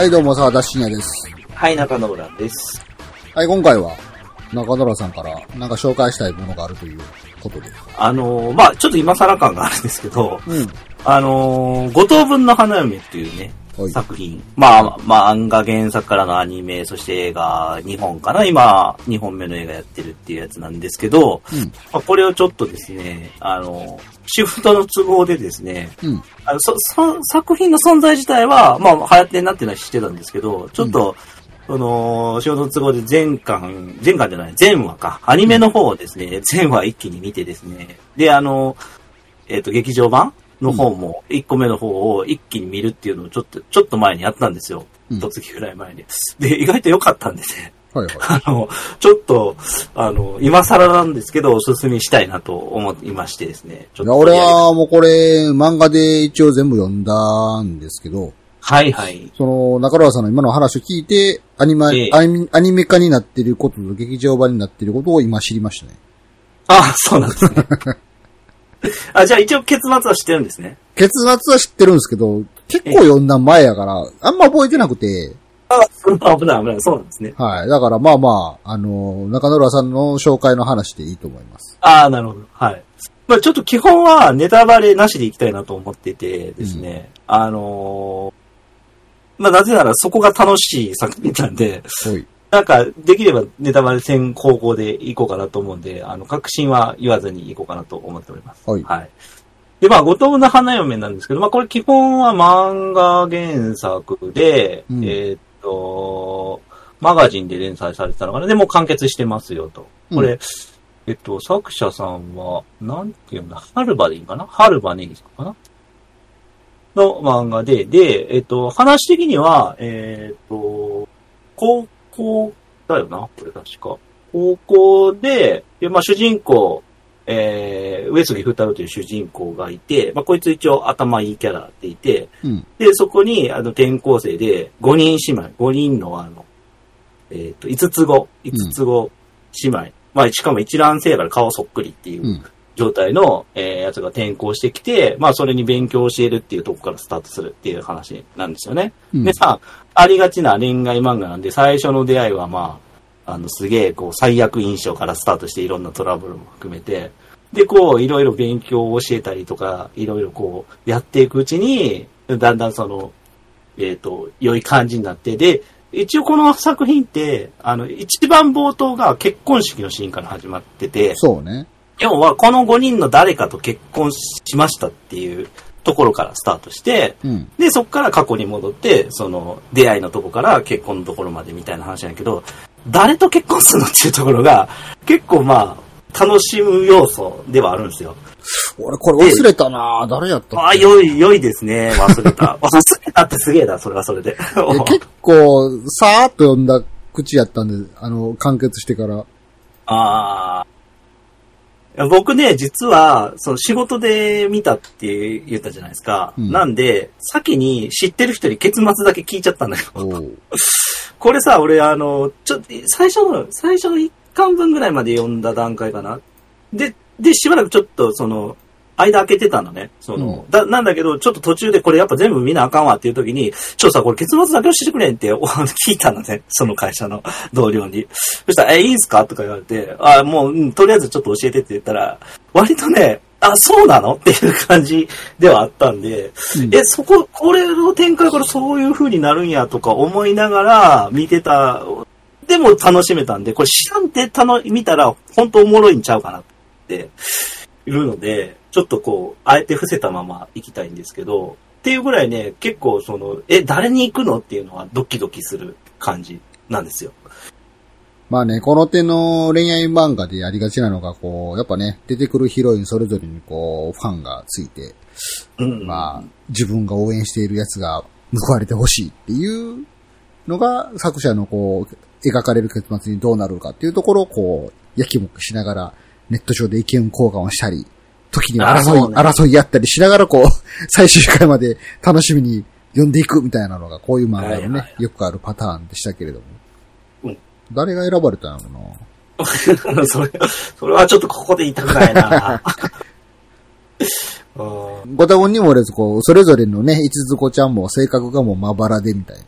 はい、どうも、沢田信也です。はい、中野浦です。はい、今回は、中野さんから、なんか紹介したいものがあるということで。あのーまあちょっと今更感があるんですけど、うん。あのー五等分の花嫁っていうね、はい。作品。まあ、まあ、漫画原作からのアニメ、そして映画2本かな今、2本目の映画やってるっていうやつなんですけど、うん。まあ、これをちょっとですね、あのーシフトの都合でですね、うん。あのそそ作品の存在自体は、まあ、流行ってんなっていうのは知ってたんですけど、ちょっと、その、仕事の都合で前巻、前巻じゃない、前話か。アニメの方をですね、前話一気に見てですね。で、あの、えっ、と、劇場版の方も、1個目の方を一気に見るっていうのをちょっと、ちょっと前にやったんですよ。うん一月ぐらい前に。で、意外と良かったんですね。はいはい。あの、ちょっと、あの、今更なんですけど、おすすめしたいなと思いましてですね。ちょっと俺はもうこれ、漫画で一応全部読んだんですけど、はいはい。その、中川さんの今の話を聞いて、アニメ、ええアニメ化になっていることと劇場版になっていることを今知りましたね。あ、そうなんですね。あ、じゃあ一応結末は知ってるんですね。結末は知ってるんですけど、結構読んだ前やから、あんま覚えてなくて、あ、危ない危ない。そうなんですね。はい。だからまあまあ、あの、中野さんの紹介の話でいいと思います。ああ、なるほど。はい。まあちょっと基本はネタバレなしでいきたいなと思っててですね。あのーまあなぜならそこが楽しい作品なんで、ほい。なんかできればネタバレ先方向でいこうかなと思うんで、あの、確信は言わずにいこうかなと思っております。はいはい。で、まあ、五島の花嫁なんですけど、まあ、これ基本は漫画原作で、うんえーっと、マガジンで連載されてたのかなでもう完結してますよと。これ、うえっと、作者さんは、なんていうんだ、ハルバでいいかな？ハルバネギさんかな？の漫画で、で、えっと、話的には、えーっと、高校だよなこれ確か。高校で、でまあ、主人公、えー、上杉風太郎という主人公がいて、まあ、こいつ一応頭いいキャラでいて、うん。で、そこに、あの、転校生で、5人姉妹、5人のあの、えっ、と、5つ子、5つ子姉妹。まあ、しかも一卵性やから顔そっくりっていううん状態の、えーやつが転校してきて、まあ、それに勉強を教えるっていうとこからスタートするっていう話なんですよね。うんでさ、ありがちな恋愛漫画なんで、最初の出会いはまあ、あの、すげえ、こう、最悪印象からスタートしていろんなトラブルも含めて、で、こう、いろいろ勉強を教えたりとか、いろいろこう、やっていくうちに、だんだんその、えっ、と、良い感じになって、で、一応この作品って、あの、一番冒頭が結婚式のシーンから始まってて、そうね。要はこの5人の誰かと結婚しましたっていうところからスタートして、うん。で、そこから過去に戻って、その、出会いのとこから結婚のところまでみたいな話なんやけど、誰と結婚するのっていうところが、結構まあ、楽しむ要素ではあるんですよ。俺これ忘れたな誰やったっああ、良い、良いですね。忘れた。忘れたってすげえな、それはそれで。結構、さーっと読んだ口やったんで、あの、完結してから。ああ。僕ね、実は、その仕事で見たって言ったじゃないですか。うんなんで、先に知ってる人に結末だけ聞いちゃったんだよ。おう これさ、俺あの、ちょっと、最初の、最初の1巻分ぐらいまで読んだ段階かな。で、で、しばらくちょっと、その、間開けてたのね。その、だ、なんだけど、ちょっと途中でこれやっぱ全部見なあかんわっていう時に、ちょっとさ、これ結末だけ教えてくれんって、お 聞いたのね。その会社の同僚に。そしたら、え、いいんすか？とか言われて、あ、もう、うん、とりあえずちょっと教えてって言ったら、割とね、あ、そうなの？っていう感じではあったんで、うんえ、そこ、これの展開からそういう風になるんやとか思いながら見てた、でも楽しめたんで、これ知らんてたの見たら本当おもろいんちゃうかなっているので、ちょっとこう、あえて伏せたまま行きたいんですけど、っていうぐらいね、結構その、え、誰に行くのっていうのはドキドキする感じなんですよ。まあね、この手の恋愛漫画でやりがちなのが、こう、やっぱね、出てくるヒロインそれぞれにこう、ファンがついて、うん。まあ、自分が応援しているやつが報われてほしいっていうのが、作者のこう、描かれる結末にどうなるかっていうところをこう、やきもきしながら、ネット上で意見交換をしたり、時には争い、ね争いやったりしながらこう、最終回まで楽しみに読んでいくみたいなのが、こういう漫画のね、はいはいよくあるパターンでしたけれども。うん誰が選ばれたんやろな？それ、それはちょっとここで言いたくないな。うんご多分にもおれず、こう、それぞれのね、いつずこちゃんも性格がもうまばらでみたいな。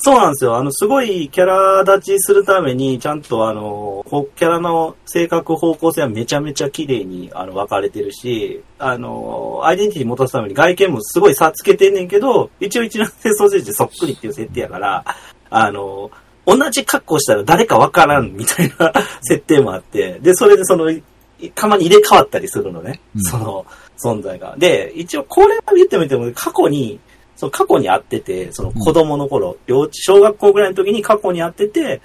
そうなんですよ。あの、すごいキャラ立ちするために、ちゃんとあの、こキャラの性格方向性はめちゃめちゃ綺麗にあの分かれてるし、あの、アイデンティティ持たすために外見もすごい差つけてんねんけど、一応一覧性ソーセージそっくりっていう設定やから、あの、同じ格好したら誰かわからんみたいな 設定もあって、で、それでその、たまに入れ替わったりするのね。うんその存在が。で、一応これは言ってみても、過去に、その過去に会ってて、その子供の頃、幼稚、小学校ぐらいの時に過去に会ってて、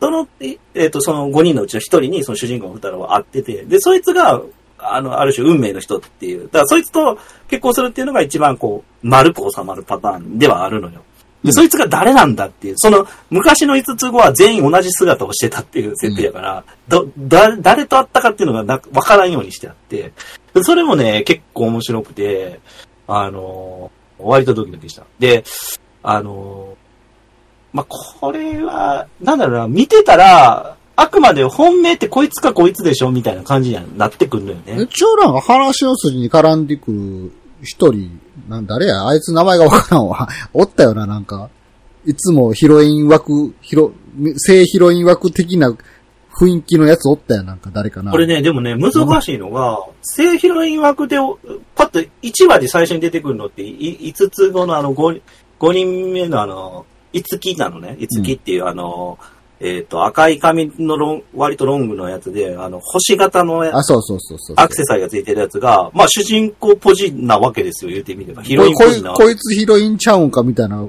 その、いえっ、と、その5人のうちの1人に、その主人公の二人は会ってて、で、そいつが、あの、ある種運命の人っていう。だから、そいつと結婚するっていうのが一番こう、丸く収まるパターンではあるのよ。で、そいつが誰なんだっていう、その、昔の5つ子は全員同じ姿をしてたっていう設定やから、ど、だ、誰と会ったかっていうのがなわからんようにしてあって、でそれもね、結構面白くて、あのー割とドキドキした。で、あのまあ、これは、なんだろうな、見てたら、あくまで本命ってこいつかこいつでしょみたいな感じにはなってくるのよね。一応なんか話の筋に絡んでくる一人、なん誰や？あいつ名前がわからんわ。おったよな、なんか。いつもヒロイン枠、ヒロ、正ヒロイン枠的な雰囲気のやつおったよ、なんか誰かな。これね、でもね、難しいのが、正ヒロイン枠で、パッと1話で最初に出てくるのって、い5つ後のあの5、5人目のあの、いつきなのね。いつきっていうあの、えっ、と、赤い髪のロン、割とロングのやつで、あの、星型のやあ、そうそうそうそう。アクセサリーがついてるやつが、まあ主人公ポジなわけですよ、言うてみれば。ヒロインポジなこいつヒロインちゃうんかみたいな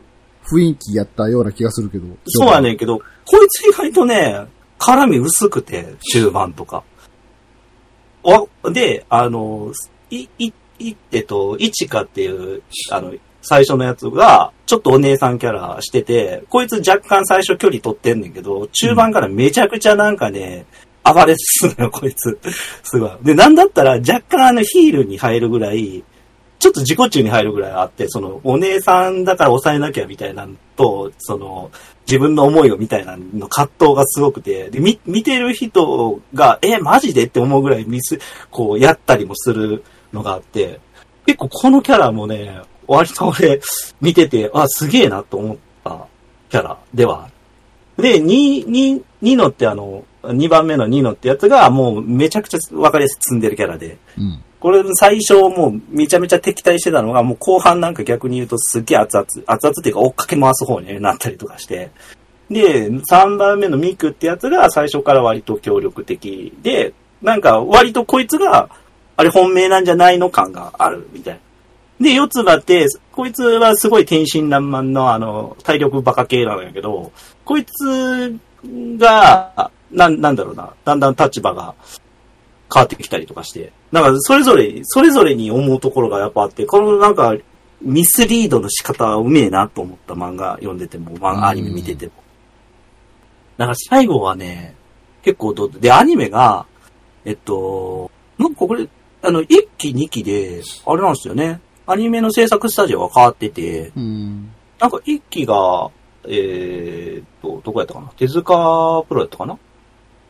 雰囲気やったような気がするけど。そうやねんけど、こいつ意外とね、絡み薄くて、中盤とか。お、で、あの、い、い、い、えっと、いちかっていう、あの、最初のやつが、ちょっとお姉さんキャラしてて、こいつ若干最初距離取ってんねんけど、中盤からめちゃくちゃなんかね、暴れすんのよ、こいつ。すごい。で、なんだったら若干あのヒールに入るぐらい、ちょっと自己中に入るぐらいあって、その、お姉さんだから抑えなきゃみたいなのと、その、自分の思いをみたいなの葛藤がすごくて、で、見、見てる人が、え、マジでって思うぐらいミス、こう、やったりもするのがあって、結構このキャラもね、割と俺、見てて、あ、すげえなと思ったキャラでは。で、ニニニノってあの、2番目のニノってやつが、もうめちゃくちゃわかりやすく積んでるキャラで、うん。これ最初もうめちゃめちゃ敵対してたのが、もう後半なんか逆に言うとすっげえ熱々、熱々っていうか追っかけ回す方になったりとかして。で、3番目のミクってやつが最初から割と協力的で、なんか割とこいつが、あれ本命なんじゃないの感があるみたいな。で、四つ葉って、こいつはすごい天真爛漫のあの、体力バカ系なんやけど、こいつが、な、なんだろうな、だんだん立場が変わってきたりとかして、なんかそれぞれ、それぞれに思うところがやっぱあって、このなんか、ミスリードの仕方はうめえなと思った漫画読んでても、漫画アニメ見てても。なんか最後はね、結構ど、で、アニメが、えっと、なんかこれ、あの、1期2期で、あれなんですよね。アニメの制作スタジオが変わってて、うん。なんか1期が、えーっと、どこやったかな？手塚プロやったかな？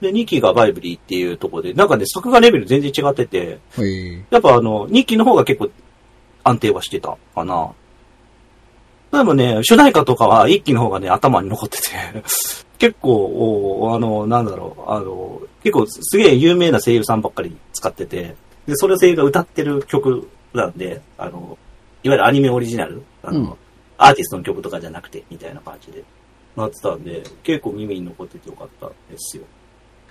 で、2期がバイブリーっていうところで、なんかね、作画レベル全然違ってて。やっぱあの、2期の方が結構安定はしてたかな。でもね、主題歌とかは1期の方がね、頭に残ってて、結構、おあの、なんだろう、あの、結構すげえ有名な声優さんばっかり使ってて、で、それを声優が歌ってる曲なんで、あの、いわゆるアニメオリジナル、あの、うんアーティストの曲とかじゃなくて、みたいな感じでなってたんで、結構耳に残っててよかったんですよ。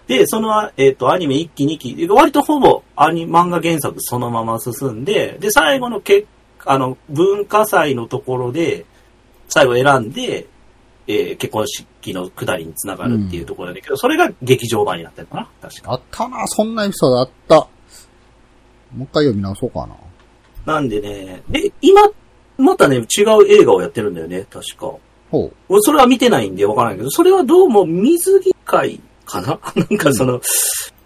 で、その、えっ、と、アニメ1期2期、割とほぼアニ漫画原作そのまま進んで、で、最後のけあの、文化祭のところで、最後選んで、えー結婚式の下りにつながるっていうところだけど、それが劇場版になってるのかな確か。あったな、そんなエピソードあった。もう一回読み直そうかな。なんでね、で、今、またね、違う映画をやってるんだよね、確か。ほ俺それは見てないんでわからないけど、それはどうも水着会かな？なんかその、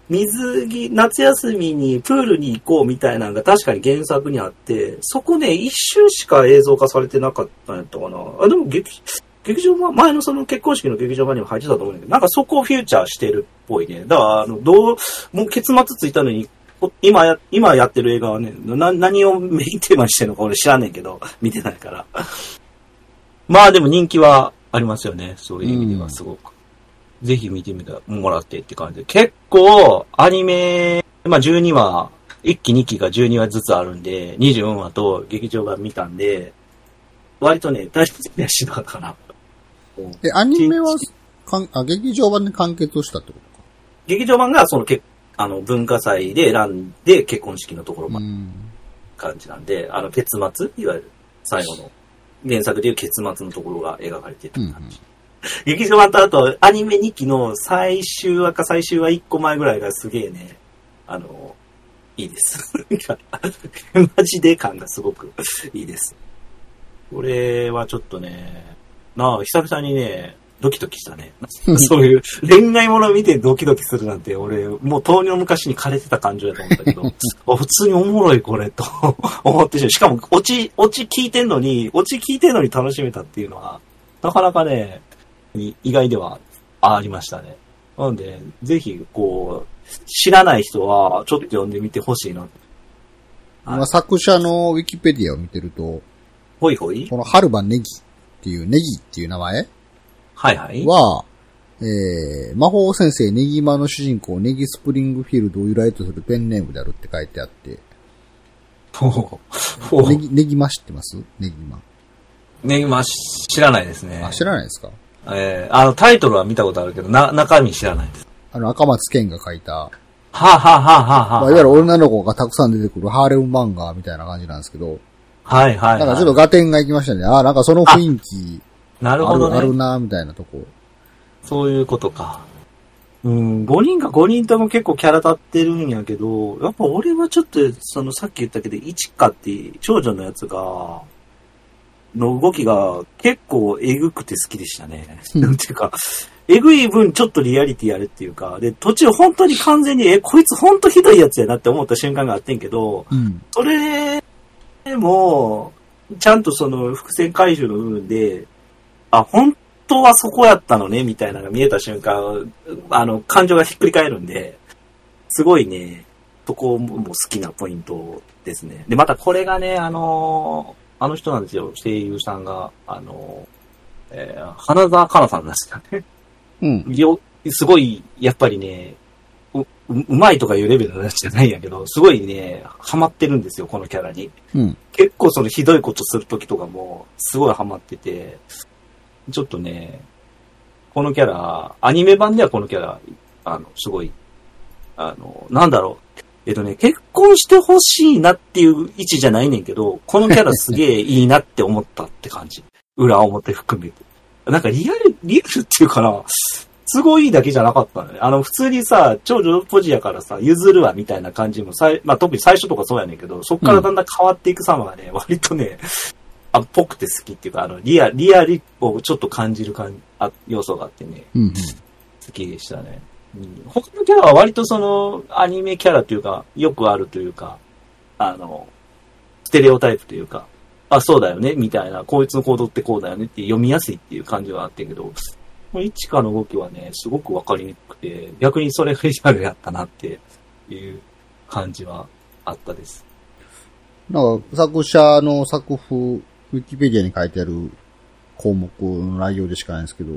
水着、夏休みにプールに行こうみたいなのが確かに原作にあって、そこね、一瞬しか映像化されてなかったんやったかな？あ、でも劇、劇場版、前のその結婚式の劇場版にも入ってたと思うんだけど、なんかそこをフューチャーしてるっぽいね。だから、あの、どう、もう結末ついたのに、こ今や、今やってる映画はね、な、何をメインテーマにしてるのか俺知らんねんけど、見てないから。まあでも人気はありますよね。そういう意味ではすごく。ぜひ見てみてもらってって感じで。結構、アニメ、まあ12話、1期2期が12話ずつあるんで、24話と劇場版見たんで、割とね、大好きなしなかったかな。え、アニメは、かんあ、劇場版で完結したってことか。劇場版がそのけあの文化祭で選んで結婚式のところまでうん。感じなんで、あの結末いわゆる最後の原作でいう結末のところが描かれてたうんうん感じ。劇場版とあとアニメ2期の最終話か最終話1個前ぐらいがすげえね、あの、いいです。マジで感がすごくいいです。これはちょっとね、なあ、久々にね、ドキドキしたね。そういう恋愛もの見てドキドキするなんて、俺、もう遠の昔に枯れてた感情だと思ったけど、あ普通におもろいこれと思ってしまう。しかも、オチ、オチ聞いてんのに、オチ聞いてんのに楽しめたっていうのは、なかなかね、い意外ではありましたね。なので、ぜひ、こう、知らない人は、ちょっと読んでみてほしいな。今作者のウィキペディアを見てると、ほいほいこの春場ネギっていう、ネギっていう名前はいはい。は、えー、魔法先生ネギマの主人公ネギスプリングフィールドを由来とするペンネームであるって書いてあって、ほうほうネギ、ネギマ知ってます？ネギマ。ね、まあ、し知らないですね。あ、知らないですか？えーあの、タイトルは見たことあるけど、な、中身知らないです。あの、赤松健が書いた、はあ、はあはあはあはあ、まあ、いわゆる女の子がたくさん出てくるハーレム漫画みたいな感じなんですけど、はいはい、はい。なんかちょっと合点がいきましたね。ああ、なんかその雰囲気なるほどね。あるな、みたいなとこ。そういうことか。うん、5人か5人とも結構キャラ立ってるんやけど、やっぱ俺はちょっと、そのさっき言ったけど、イチカって長女のやつが、の動きが結構えぐくて好きでしたね。うんなんていうか、えぐい分ちょっとリアリティあるっていうか、で、途中本当に完全に、え、こいつ本当ひどいやつやなって思った瞬間があってんけど、うん。それも、ちゃんとその伏線回収の部分で、あ、本当はそこやったのね、みたいなのが見えた瞬間、あの、感情がひっくり返るんで、すごいね、そこもも好きなポイントですね。で、またこれがね、あのあの人なんですよ、声優さんが、あのえー花澤香菜さんですよね。うん。よ、すごい、やっぱりね、う、ううまいとかいうレベルのやつじゃないんやけど、すごいね、ハマってるんですよ、このキャラに。うん。結構そのひどいことするときとかも、すごいハマってて、ちょっとね、このキャラ、アニメ版ではこのキャラ、あの、すごい、あの、なんだろう。えっとね、結婚してほしいなっていう位置じゃないねんけど、このキャラすげえいいなって思ったって感じ。裏表含めて。なんかリアル、リアルっていうかな、すごいだけじゃなかったのね。あの、普通にさ、長女ポジやからさ、譲るわみたいな感じもさい、まあ特に最初とかそうやねんけど、そっからだんだん変わっていく様がね、割とね、あ、っぽくて好きっていうか、あの、リア、リアリをちょっと感じる感あ要素があってね、うん。うん。好きでしたね。うん、他のキャラは割とその、アニメキャラというか、よくあるというか、あの、ステレオタイプというか、あ、そうだよね、みたいな、こいつの行動ってこうだよねって読みやすいっていう感じはあってんけど、このイチカの動きはね、すごくわかりにくくて、逆にそれがリアルやったなっていう感じはあったです。なんか、作者の作風、ウィキペディアに書いてある項目の内容でしかないんですけど、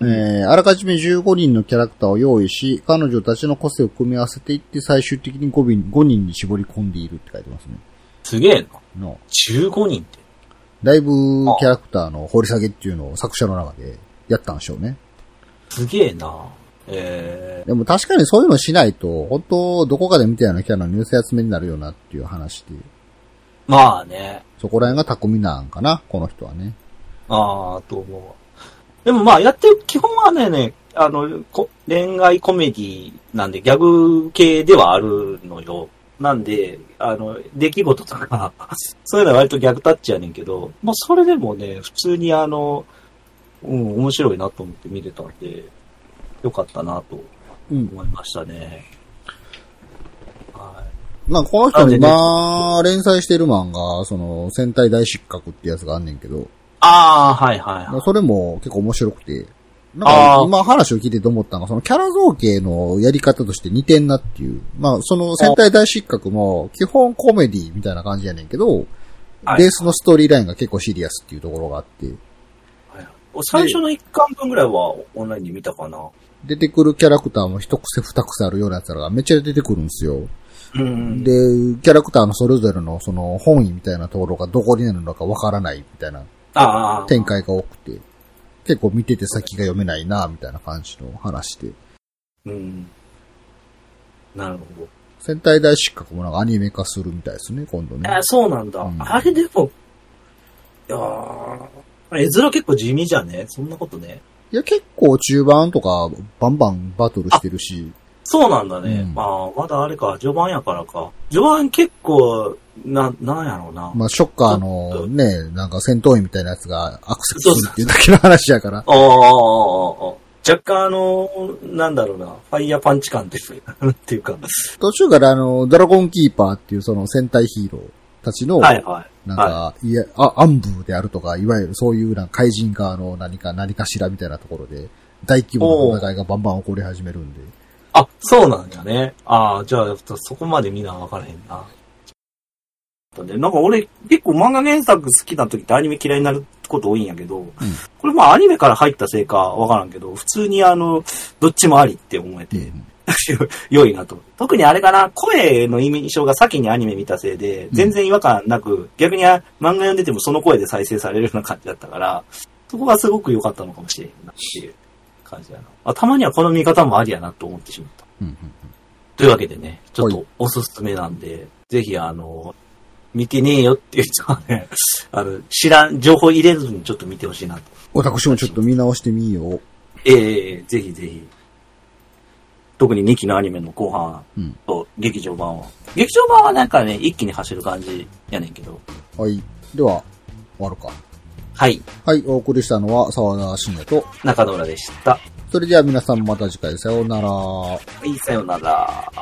えー、あらかじめ15人のキャラクターを用意し、彼女たちの個性を組み合わせていって最終的に5人 ,5 人に絞り込んでいるって書いてますね。すげえな。の、15人って。だいぶキャラクターの掘り下げっていうのを作者の中でやったんでしょうね。すげえな。えでも確かにそういうのしないと、本当どこかで見たようなキャラの寄せ集めになるよなっていう話で、ー、まあね。そこら辺が巧みなんかな、この人はね。ああ、と思うわ。でもまあ、やってる、基本はね、ね、あの、こ恋愛コメディなんで、ギャグ系ではあるのよ。なんで、あの、出来事とか、そういうのは割とギャグタッチやねんけど、まあ、それでもね、普通にあの、うん、面白いなと思って見れたんで、よかったなとうん。思いましたね。はい。まあ、この人なんでね今、連載してる漫画、その、戦隊大失格ってやつがあんねんけど、ああ、はいはいはい。まあそれも結構面白くて、なんか今話を聞いてて思ったのが、そのキャラ造形のやり方として似てんなっていう。まあ、その戦隊大失格も基本コメディみたいな感じやねんけど、はいベースのストーリーラインが結構シリアスっていうところがあって、最初の1巻分ぐらいはオンラインで見たかな。出てくるキャラクターも一癖二癖あるようなやつらがめっちゃ出てくるんですよ。うん。で、キャラクターのそれぞれのその本意みたいなところがどこになるのかわからないみたいな。展開が多くて、結構見てて先が読めないな、みたいな感じの話で。うん。なるほど。戦隊大失格もなんかアニメ化するみたいですね、今度ねえ。そうなんだ。うんあれでも、いやー、絵面結構地味じゃね？そんなことね。いや、結構中盤とかバンバンバトルしてるし、そうなんだね。うんまあ、まだあれか、序盤やからか。序盤結構、な、なんやろうな。まあ、ショッカーのね、なんか戦闘員みたいなやつがアクセスするっていうだけの話やから。ああ、ああ、ああ。若干あの、なんだろうな、ファイヤーパンチ感っていうか、なんていうか。途中からあの、ドラゴンキーパーっていうその戦隊ヒーローたちの、はいはい。なんか、いや、あ、暗部であるとか、いわゆるそういうなんか怪人側の何か何かしらみたいなところで、大規模な戦いがバンバン起こり始めるんで。あ、そうなんやね。ああ、じゃあ、そこまで見な分からへんな。でなんか俺、結構漫画原作好きな時ってアニメ嫌いになること多いんやけど、これまあアニメから入ったせいかわからんけど、普通にあの、どっちもありって思えて、良いなと。特にあれかな、声の印象が先にアニメ見たせいで、全然違和感なく、逆に漫画読んでてもその声で再生されるような感じだったから、そこがすごく良かったのかもしれんなっていう感じだな。あたまにはこの見方もありやなと思ってしまった。うんうんというわけでね、ちょっはとおすすめなんで、ぜひあの、見てねえよっていう人はね、あの、知らん、情報入れずにちょっと見てほしいなと。私もちょっと見直してみよう。ええぜひぜひ。特に2期のアニメの後半うんと劇場版は。劇場版はなんかね、一気に走る感じやねんけど。はい。では、終わるか。はい。はい、お送りしたのは沢田信也と中野浦でした。それでは皆さんまた次回さようなら。はい、さようなら。